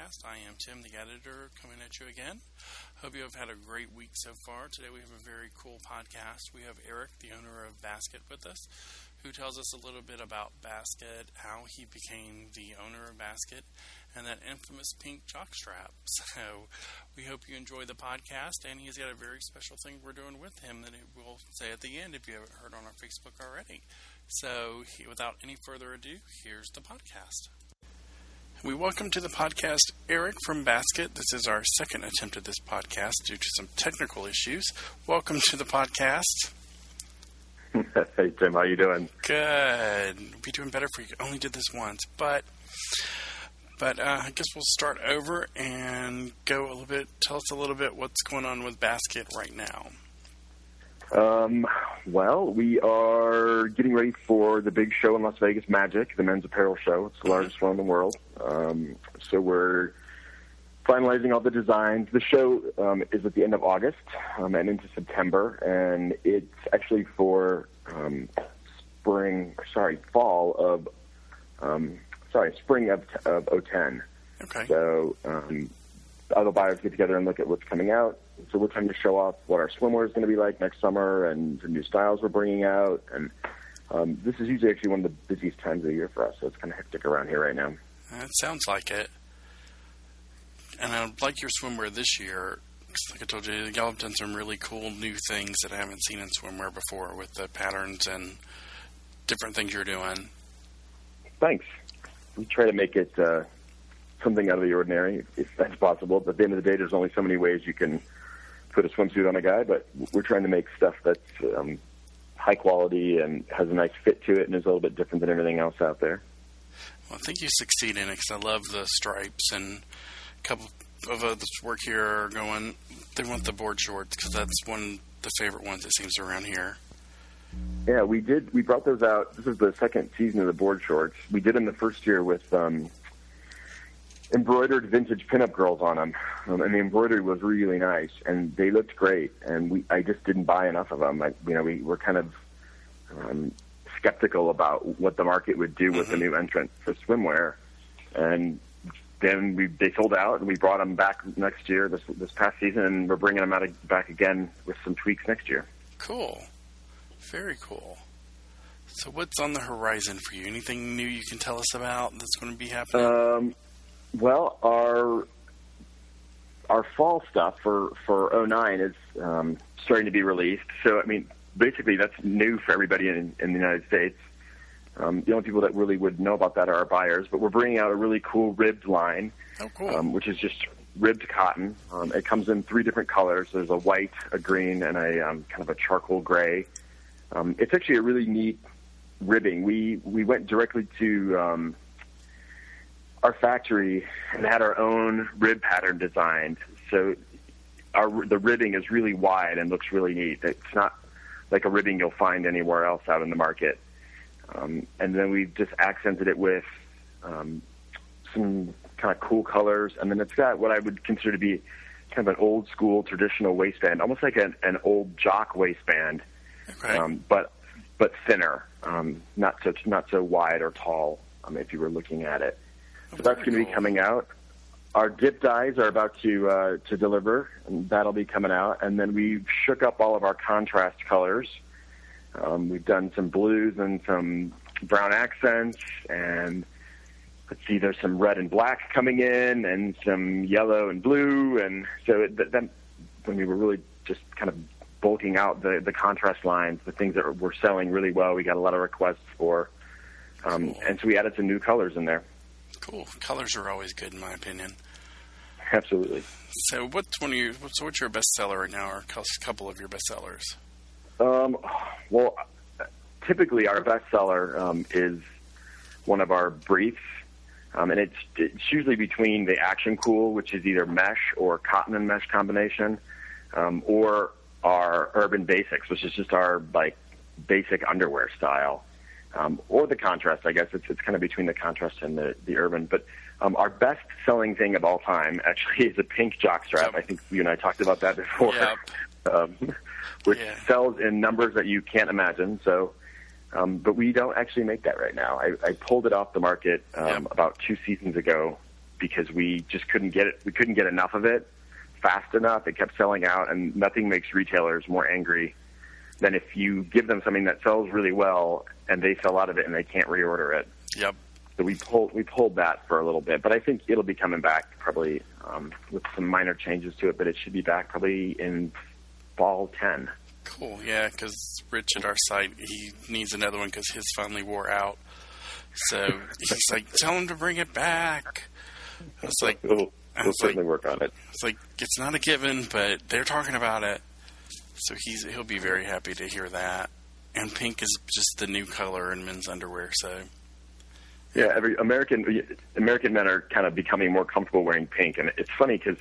podcast. I am Tim, the editor, coming at you again. Hope you have had a great week so far. Today we have a very cool podcast. We have Eric, the owner of Baskit, with us, who tells us a little bit about Baskit, how he became the owner of Baskit, and that infamous pink jockstrap. So we hope you enjoy the podcast, and he's got a very special thing we're doing with him that we'll say at the end if you haven't heard on our Facebook already. So, without any further ado, here's the podcast. We welcome to the podcast Eric from Baskit. This is our second attempt at this podcast due to some technical issues. Welcome to the podcast. hey Tim, how you doing? Good. Be doing better if we only did this once, but but uh, I guess we'll start over and go a little bit. Tell us a little bit what's going on with Baskit right now. Um, well, we are getting ready for the big show in Las Vegas, Magic, the men's apparel show. It's the mm-hmm. largest one in the world. Um, so we're finalizing all the designs. The show um, is at the end of August um, and into September, and it's actually for um, spring, sorry, fall of, um, sorry, spring of, of 010. Okay. So um, other buyers get together and look at what's coming out so we're trying to show off what our swimwear is going to be like next summer and the new styles we're bringing out. And um, this is usually actually one of the busiest times of the year for us, so it's kind of hectic around here right now. It sounds like it. And I like your swimwear this year. Like I told you, y'all have done some really cool new things that I haven't seen in swimwear before with the patterns and different things you're doing. Thanks. We try to make it uh, something out of the ordinary, if that's possible. But at the end of the day, there's only so many ways you can put a swimsuit on a guy, but we're trying to make stuff that's um, high quality and has a nice fit to it and is a little bit different than everything else out there. Well, I think you succeed in it because I love the stripes and a couple of others work here are going. They want the board shorts because that's one of the favorite ones it seems around here. Yeah, we did. We brought those out. This is the second season of the board shorts. We did them the first year with um, embroidered vintage pinup girls on them, um, and the embroidery was really nice, and they looked great. And we, I just didn't buy enough of them. I, you know, we were kind of um, skeptical about what the market would do with mm-hmm. the new entrant for swimwear, and then we they sold out, and we brought them back next year, this this past season, and we're bringing them out back again with some tweaks next year. Cool, very cool. So, what's on the horizon for you? Anything new you can tell us about that's going to be happening? Um, well, our our fall stuff for for 09 is um, starting to be released. So I mean, basically that's new for everybody in, in the United States. Um, the only people that really would know about that are our buyers. But we're bringing out a really cool ribbed line, oh, cool. um, which is just ribbed cotton. Um, it comes in three different colors. There's a white, a green, and a um, kind of a charcoal gray. Um, it's actually a really neat ribbing. We we went directly to um, our factory and had our own rib pattern designed. So our the ribbing is really wide and looks really neat. It's not like a ribbing you'll find anywhere else out in the market. Um, and then we just accented it with um, some kind of cool colors, and then it's got what I would consider to be kind of an old school traditional waistband, almost like an, an old jock waistband, okay. um, but but thinner, um, not so not so wide or tall. Um, if you were looking at it, so that's going to be coming out. Our dip dyes are about to uh, to deliver, and that'll be coming out. And then we shook up all of our contrast colors. Um, we've done some blues and some brown accents, and let's see, there's some red and black coming in, and some yellow and blue, and so it, then when we were really just kind of bulking out the the contrast lines, the things that were selling really well, we got a lot of requests for, um, and so we added some new colors in there. Cool. Colors are always good, in my opinion. Absolutely. So, what's one of your what's, what's your bestseller right now, or a couple of your bestsellers? Um, well, typically our bestseller um, is one of our briefs, um, and it's it's usually between the Action Cool, which is either mesh or cotton and mesh combination, um, or our Urban Basics, which is just our like basic underwear style um, or the contrast. I guess it's it's kind of between the contrast and the the urban. But um, our best selling thing of all time actually is a pink jockstrap. I think you and I talked about that before, yep. um, which yeah. sells in numbers that you can't imagine. So Um, but we don't actually make that right now. I, I pulled it off the market um, Yep. about two seasons ago because we just couldn't get it. We couldn't get enough of it fast enough. It kept selling out, and nothing makes retailers more angry than if you give them something that sells really well and they sell out of it and they can't reorder it. Yep. So we pulled we pulled that for a little bit, but I think it'll be coming back probably um, with some minor changes to it. But it should be back probably in fall ten. Cool. Yeah, because Rich at our site, he needs another one because his finally wore out. So he's like, tell him to bring it back. I was like, We'll, I we'll was like, certainly work on it. it's like it's not a given, but they're talking about it. So he's he'll be very happy to hear that. And pink is just the new color in men's underwear. So Yeah, every American American men are kind of becoming more comfortable wearing pink, and it's funny because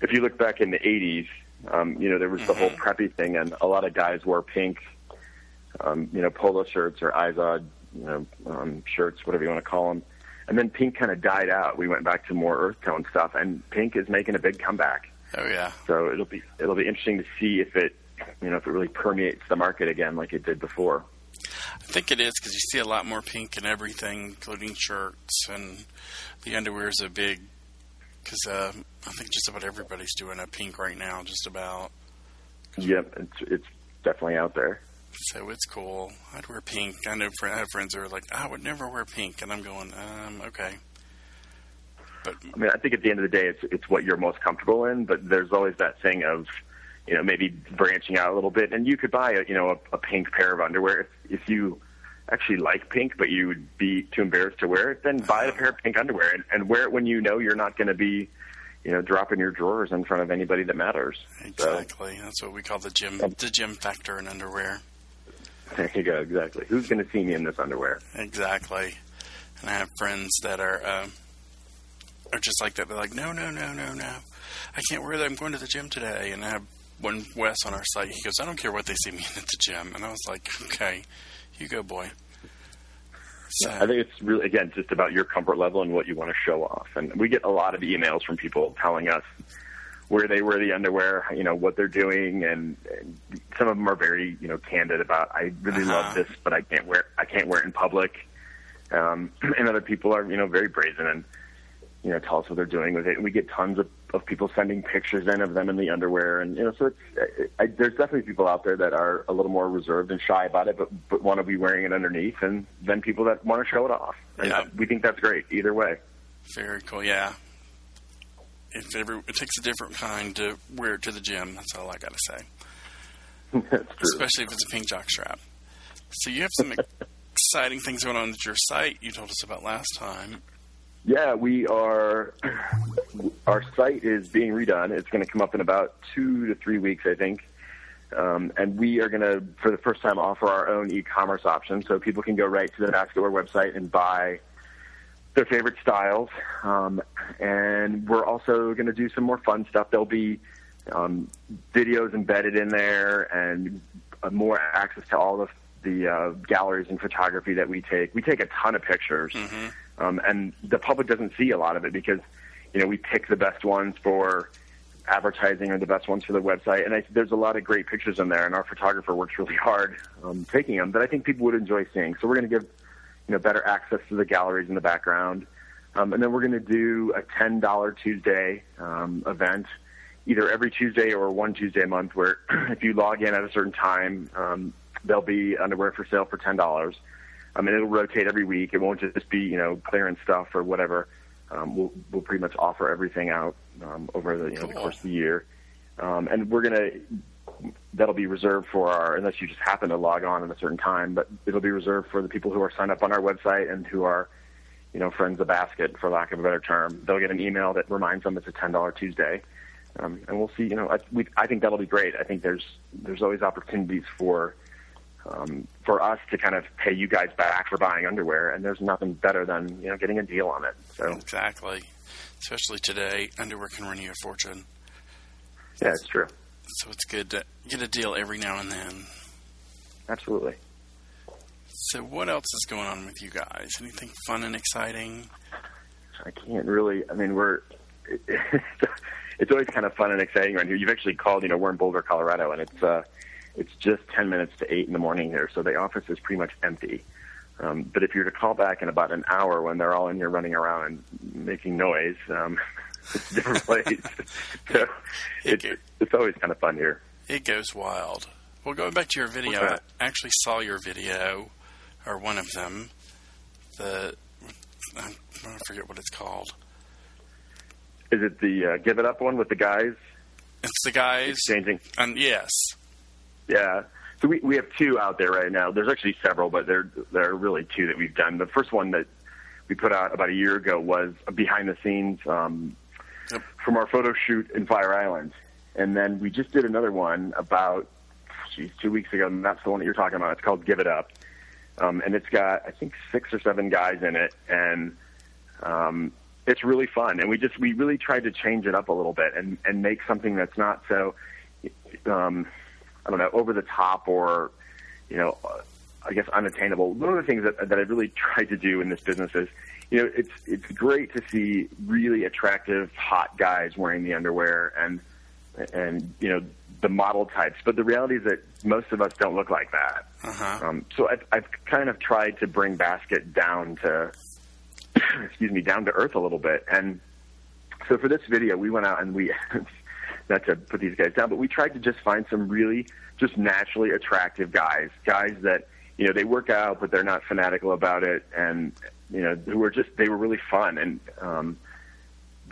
if you look back in the '80s, um, you know there was the whole preppy thing, and a lot of guys wore pink, um, you know, polo shirts or Izod, you know, um, shirts, whatever you want to call them. And then pink kind of died out. We went back to more earth tone stuff, and pink is making a big comeback. oh yeah, So it'll be it'll be interesting to see if it, you know, if it really permeates the market again like it did before. I think it is because you see a lot more pink in everything, including shirts and the underwear is a big. Because uh, I think just about everybody's doing a pink right now, just about. Yep, it's it's definitely out there. So it's cool. I'd wear pink. I know fr- I have friends who are like, I would never wear pink, and I'm going, um, okay. But I mean, I think at the end of the day, it's it's what you're most comfortable in. But there's always that thing of, you know, maybe branching out a little bit. And you could buy a you know a, a pink pair of underwear if, if you actually like pink, but you would be too embarrassed to wear it. Then buy a pair of pink underwear and, and wear it when you know you're not going to be, you know, dropping your drawers in front of anybody that matters. So exactly, that's what we call the gym, the gym factor in underwear. there you go. Exactly. Who's going to see me in this underwear? Exactly. And I have friends that are uh, are just like that. They're like, no, no, no, no, no. I can't wear that. I'm going to the gym today. And I have one Wes on our site. He goes, I don't care what they see me in at the gym. And I was like, okay, you go, boy. So, I think it's really again just about your comfort level and what you want to show off. And we get a lot of emails from people telling us where they wear the underwear, you know, what they're doing, and, and some of them are very, you know, candid about I really Uh-huh. love this, but I can't wear I can't wear it in public. Um, and other people are, you know, very brazen and you know tell us what they're doing with it. And we get tons of, of people sending pictures in of them in the underwear, and you know, so it's I, I, there's definitely people out there that are a little more reserved and shy about it, but but want to be wearing it underneath, and then people that want to show it off. And Yeah. we think that's great either way. very cool. Yeah. If every, it takes a different kind to wear it to the gym. That's all I got to say. that's true. Especially if it's a pink jock strap. So you have some exciting things going on at your site you told us about last time. Yeah, we are. Our site is being redone. It's going to come up in about two to three weeks, I think. Um, and we are going to, for the first time, offer our own e-commerce option, so people can go right to the Baskit Wear website and buy their favorite styles. Um, and we're also going to do some more fun stuff. There'll be um, videos embedded in there and uh, more access to all of the uh, galleries and photography that we take. We take a ton of pictures, um, and the public doesn't see a lot of it because you know we pick the best ones for advertising or the best ones for the website. And I, there's a lot of great pictures in there, and our photographer works really hard um, taking them that I think people would enjoy seeing. So we're going to give you know better access to the galleries in the background, um, and then we're going to do a ten dollar Tuesday um, event. Either every Tuesday or one Tuesday a month, where if you log in at a certain time, um, there'll be underwear for sale for ten dollars. I mean, it'll rotate every week. It won't just be you know clearance stuff or whatever. Um, we'll we'll pretty much offer everything out um, over the you know the course of the year, um, and we're gonna that'll be reserved for our unless you just happen to log on at a certain time, but it'll be reserved for the people who are signed up on our website and who are you know friends of Baskit for lack of a better term. They'll get an email that reminds them it's a ten dollar Tuesday. Um, and we'll see. You know, I, we, I think that'll be great. I think there's there's always opportunities for um, for us to kind of pay you guys back for buying underwear, and there's nothing better than you know getting a deal on it. So Exactly. Especially today, underwear can run you a fortune. yeah, it's true. So it's good to get a deal every now and then. Absolutely. So what else is going on with you guys? Anything fun and exciting? I can't really. I mean, we're. it's always kind of fun and exciting around here. You've actually called. You know, we're in Boulder, Colorado, and it's uh, it's just 10 minutes to 8 in the morning here, so the office is pretty much empty. Um, but if you're to call back in about an hour when they're all in here running around and making noise, um, it's a different place. so it's, it's always kind of fun here. It goes wild. Well, going back to your video, I actually saw your video, or one of them. The I forget what it's called. Is it the uh, Give It Up one with the guys? It's the guys exchanging. And yes, yeah. So we we have two out there right now. There's actually several, but there there are really two that we've done. The first one that we put out about a year ago was a behind the scenes um, yep. from our photo shoot in Fire Island, and then we just did another one about geez, two weeks ago, and that's the one that you're talking about. It's called Give It Up, um, and it's got I think six or seven guys in it, and um, it's really fun. And we just we really tried to change it up a little bit and and make something that's not so. Um, I don't know, over the top or, you know, uh, I guess unattainable. One of the things that, that I really tried to do in this business is, you know, it's it's great to see really attractive, hot guys wearing the underwear and and you know the model types. But the reality is that most of us don't look like that. Uh-huh. Um, so I've, I've kind of tried to bring Baskit down to, excuse me, down to earth a little bit. And so for this video, we went out and we not to put these guys down, but we tried to just find some really just naturally attractive guys, guys that you know they work out, but they're not fanatical about it, and you know who were just they were really fun, and um,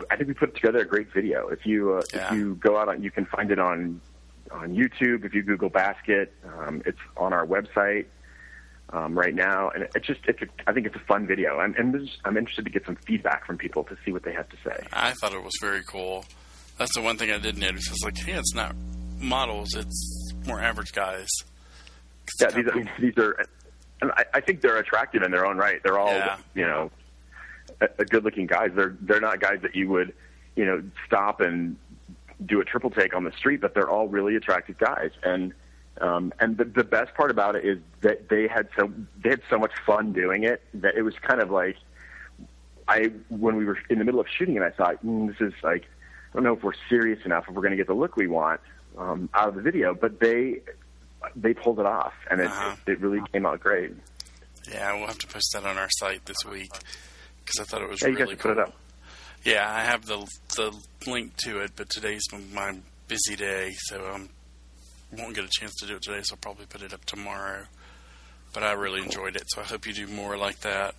I think we put together a great video. If you uh, yeah. if you go out on, you can find it on on YouTube. If you Google Baskit, um, it's on our website. Um, right now, and it just it's a, I think it's a fun video. I'm, and I'm interested to get some feedback from people to see what they have to say. I thought it was very cool. That's the one thing I did notice. It's like, hey, it's not models; it's more average guys. Yeah, these, cool. these are. And I, I think they're attractive in their own right. They're all, yeah. you know, a, a good-looking guys. They're they're not guys that you would, you know, stop and do a triple take on the street, but they're all really attractive guys. And um, and the, the best part about it is that they had so they had so much fun doing it that it was kind of like I when we were in the middle of shooting it, I thought mm, this is like I don't know if we're serious enough if we're going to get the look we want um, out of the video, but they they pulled it off, and it uh-huh. it really came out great. Yeah, we'll have to post that on our site this week because I thought it was yeah, really you cool. Put it up. Yeah, I have the the link to it, but today's my busy day, so I um, won't get a chance to do it today. So I'll probably put it up tomorrow. But I really enjoyed it, so I hope you do more like that.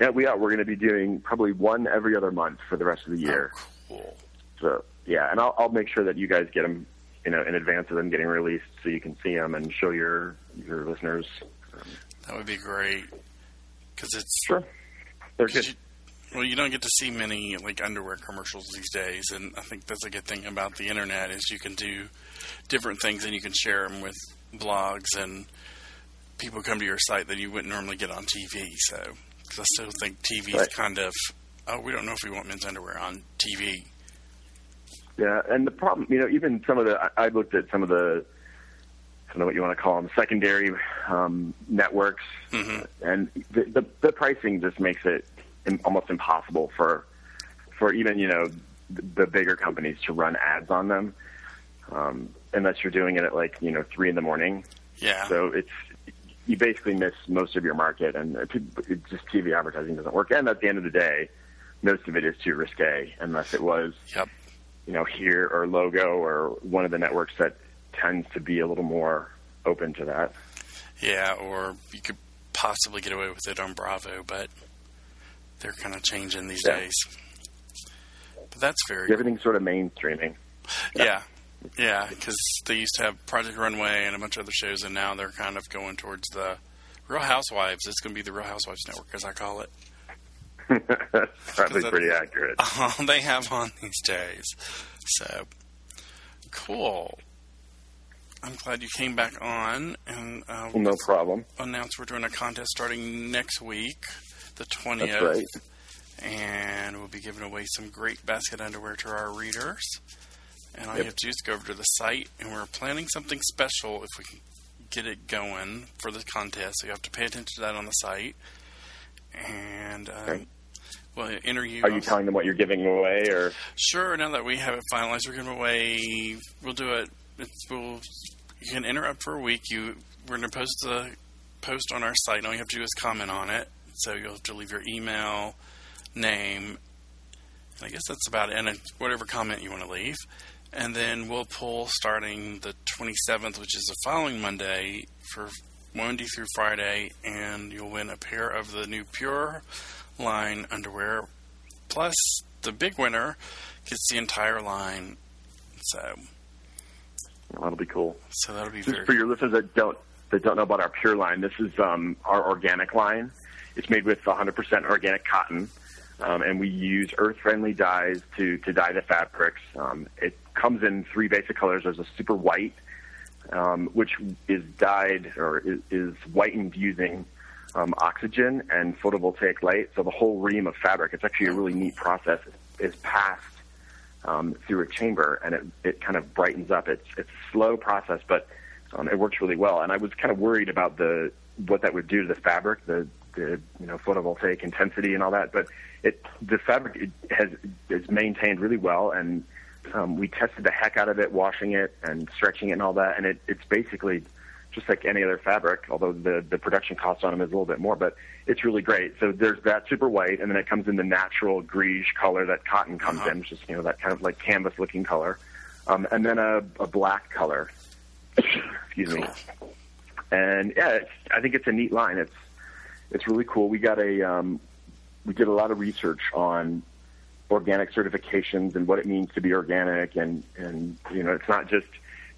Yeah, we are. We're going to be doing probably one every other month for the rest of the year. Oh. So yeah, and I'll, I'll make sure that you guys get them, you know, in advance of them getting released, so you can see them and show your your listeners. That would be great because it's sure they're good. You, well, you don't get to see many like underwear commercials these days, and I think that's a good thing about the internet is you can do different things and you can share them with blogs and people come to your site that you wouldn't normally get on TV. So, because I still think TV is right. kind of oh, we don't know if we want men's underwear on TV. Yeah, and the problem, you know, even some of the, I, looked at some of the, I don't know what you want to call them, secondary um, networks, mm-hmm. and the, the the pricing just makes it almost impossible for for even you know the bigger companies to run ads on them, um, unless you're doing it at like you know three in the morning. Yeah. So it's you basically miss most of your market, and it, it just TV advertising doesn't work. And at the end of the day, most of it is too risque unless it was, yep. You know, here or Logo or one of the networks that tends to be a little more open to that. Yeah, or you could possibly get away with it on Bravo, but they're kind of changing these Yeah. days. But that's very. Everything's sort of mainstreaming. Yeah, yeah, because they used to have Project Runway and a bunch of other shows, and now they're kind of going towards the Real Housewives. It's going to be the Real Housewives Network, as I call it. That's probably pretty accurate. all they have on these days. So cool. I'm glad you came back on and uh, No problem. announce we're doing a contest starting next week, the 20th. That's right. And we'll be giving away some great Baskit underwear to our readers. And all you have to do is go over to the site, and we're planning something special if we can get it going for the contest. So you have to pay attention to that on the site. And um, Okay. We'll you. Are you telling them what you're giving away, or Sure. Now that we have it finalized, we're giving away. We'll do it. It's, we'll you can enter up for a week. You we're going to post the post on our site. And all you have to do is comment on it. So you'll have to leave your email, name, and I guess that's about it. And whatever comment you want to leave. And then we'll pull starting the 27th, which is the following Monday, for Monday through Friday, and you'll win a pair of the new Pure line underwear. Plus, the big winner gets the entire line. So that'll be cool. So that'll be for your listeners that don't that don't know about our Pure line. This is um, our organic line. It's made with 100% organic cotton, um, and we use earth-friendly dyes to to dye the fabrics. Um, it comes in three basic colors. There's a super white, um, which is dyed or is, is whitened using um, oxygen and photovoltaic light. So the whole ream of fabric, it's actually a really neat process, is passed um, through a chamber and it, it kind of brightens up. It's, it's a slow process, but um, it works really well. And I was kind of worried about the what that would do to the fabric, the, the you know photovoltaic intensity and all that. But it the fabric it has is maintained really well and um, we tested the heck out of it, washing it and stretching it and all that, and it, it's basically just like any other fabric, although the, the production cost on them is a little bit more, but it's really great. So there's that super white, and then it comes in the natural greige color that cotton comes Uh-huh. in, which is, you know, that kind of like canvas looking color. Um, and then a, a black color. Excuse me. And yeah, it's, I think it's a neat line. It's, it's really cool. We got a, um, we did a lot of research on organic certifications and what it means to be organic and and you know it's not just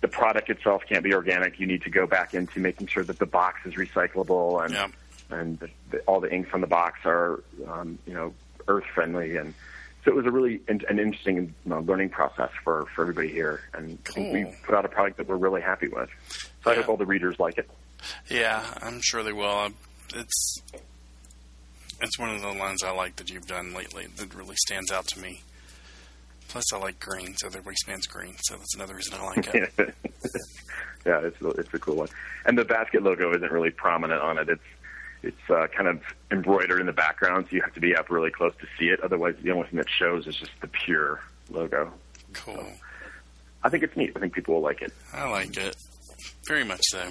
the product itself can't be organic. You need to go back into making sure that the box is recyclable and and the, the, all the inks on the box are um, you know earth friendly. And so it was a really in, an interesting you know, learning process for for everybody here. And I think we put out a product that we're really happy with. So I hope all the readers like it. Yeah, I'm sure they will. Um, It's it's one of the lines I like that you've done lately that really stands out to me. Plus, I like green, so their waistband's green, so that's another reason I like it. yeah, it's a- it's a cool one. And the Baskit logo isn't really prominent on it. It's it's uh, kind of embroidered in the background, so you have to be up really close to see it. Otherwise, the only thing that shows is just the pure logo. Cool. I think it's neat. I think people will like it. I like it very much. So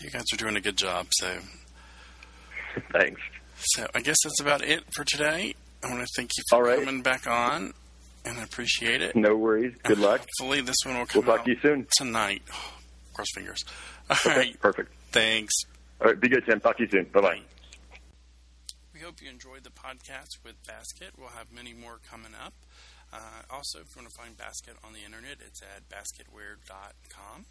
you guys are doing a good job. So Thanks. so I guess that's about it for today. I want to thank you for All right. coming back on, and I appreciate it. No worries. Good luck. Hopefully, this one will come. We'll talk out to you soon. tonight. cross fingers. All Okay, right. perfect. Thanks. All right, be good, Tim. Talk to you soon. Bye bye. We hope you enjoyed the podcast with Baskit. We'll have many more coming up. Uh, also, if you want to find Baskit on the internet, it's at baskitwear.com.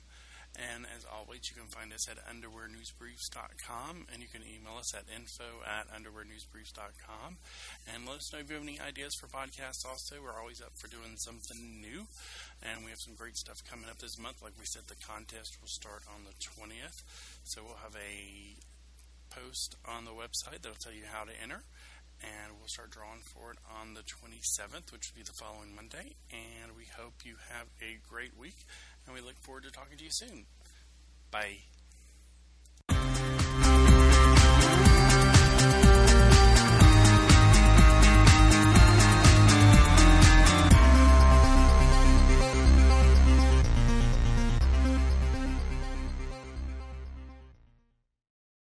And as always, you can find us at underwearnewsbriefs.com and you can email us at info at underwearnewsbriefs.com. And let us know if you have any ideas for podcasts also. We're always up for doing something new. And we have some great stuff coming up this month. Like we said, the contest will start on the 20th. So we'll have a post on the website that'll tell you how to enter. And we'll start drawing for it on the 27th, which will be the following Monday. And we hope you have a great week. And we look forward to talking to you soon. Bye.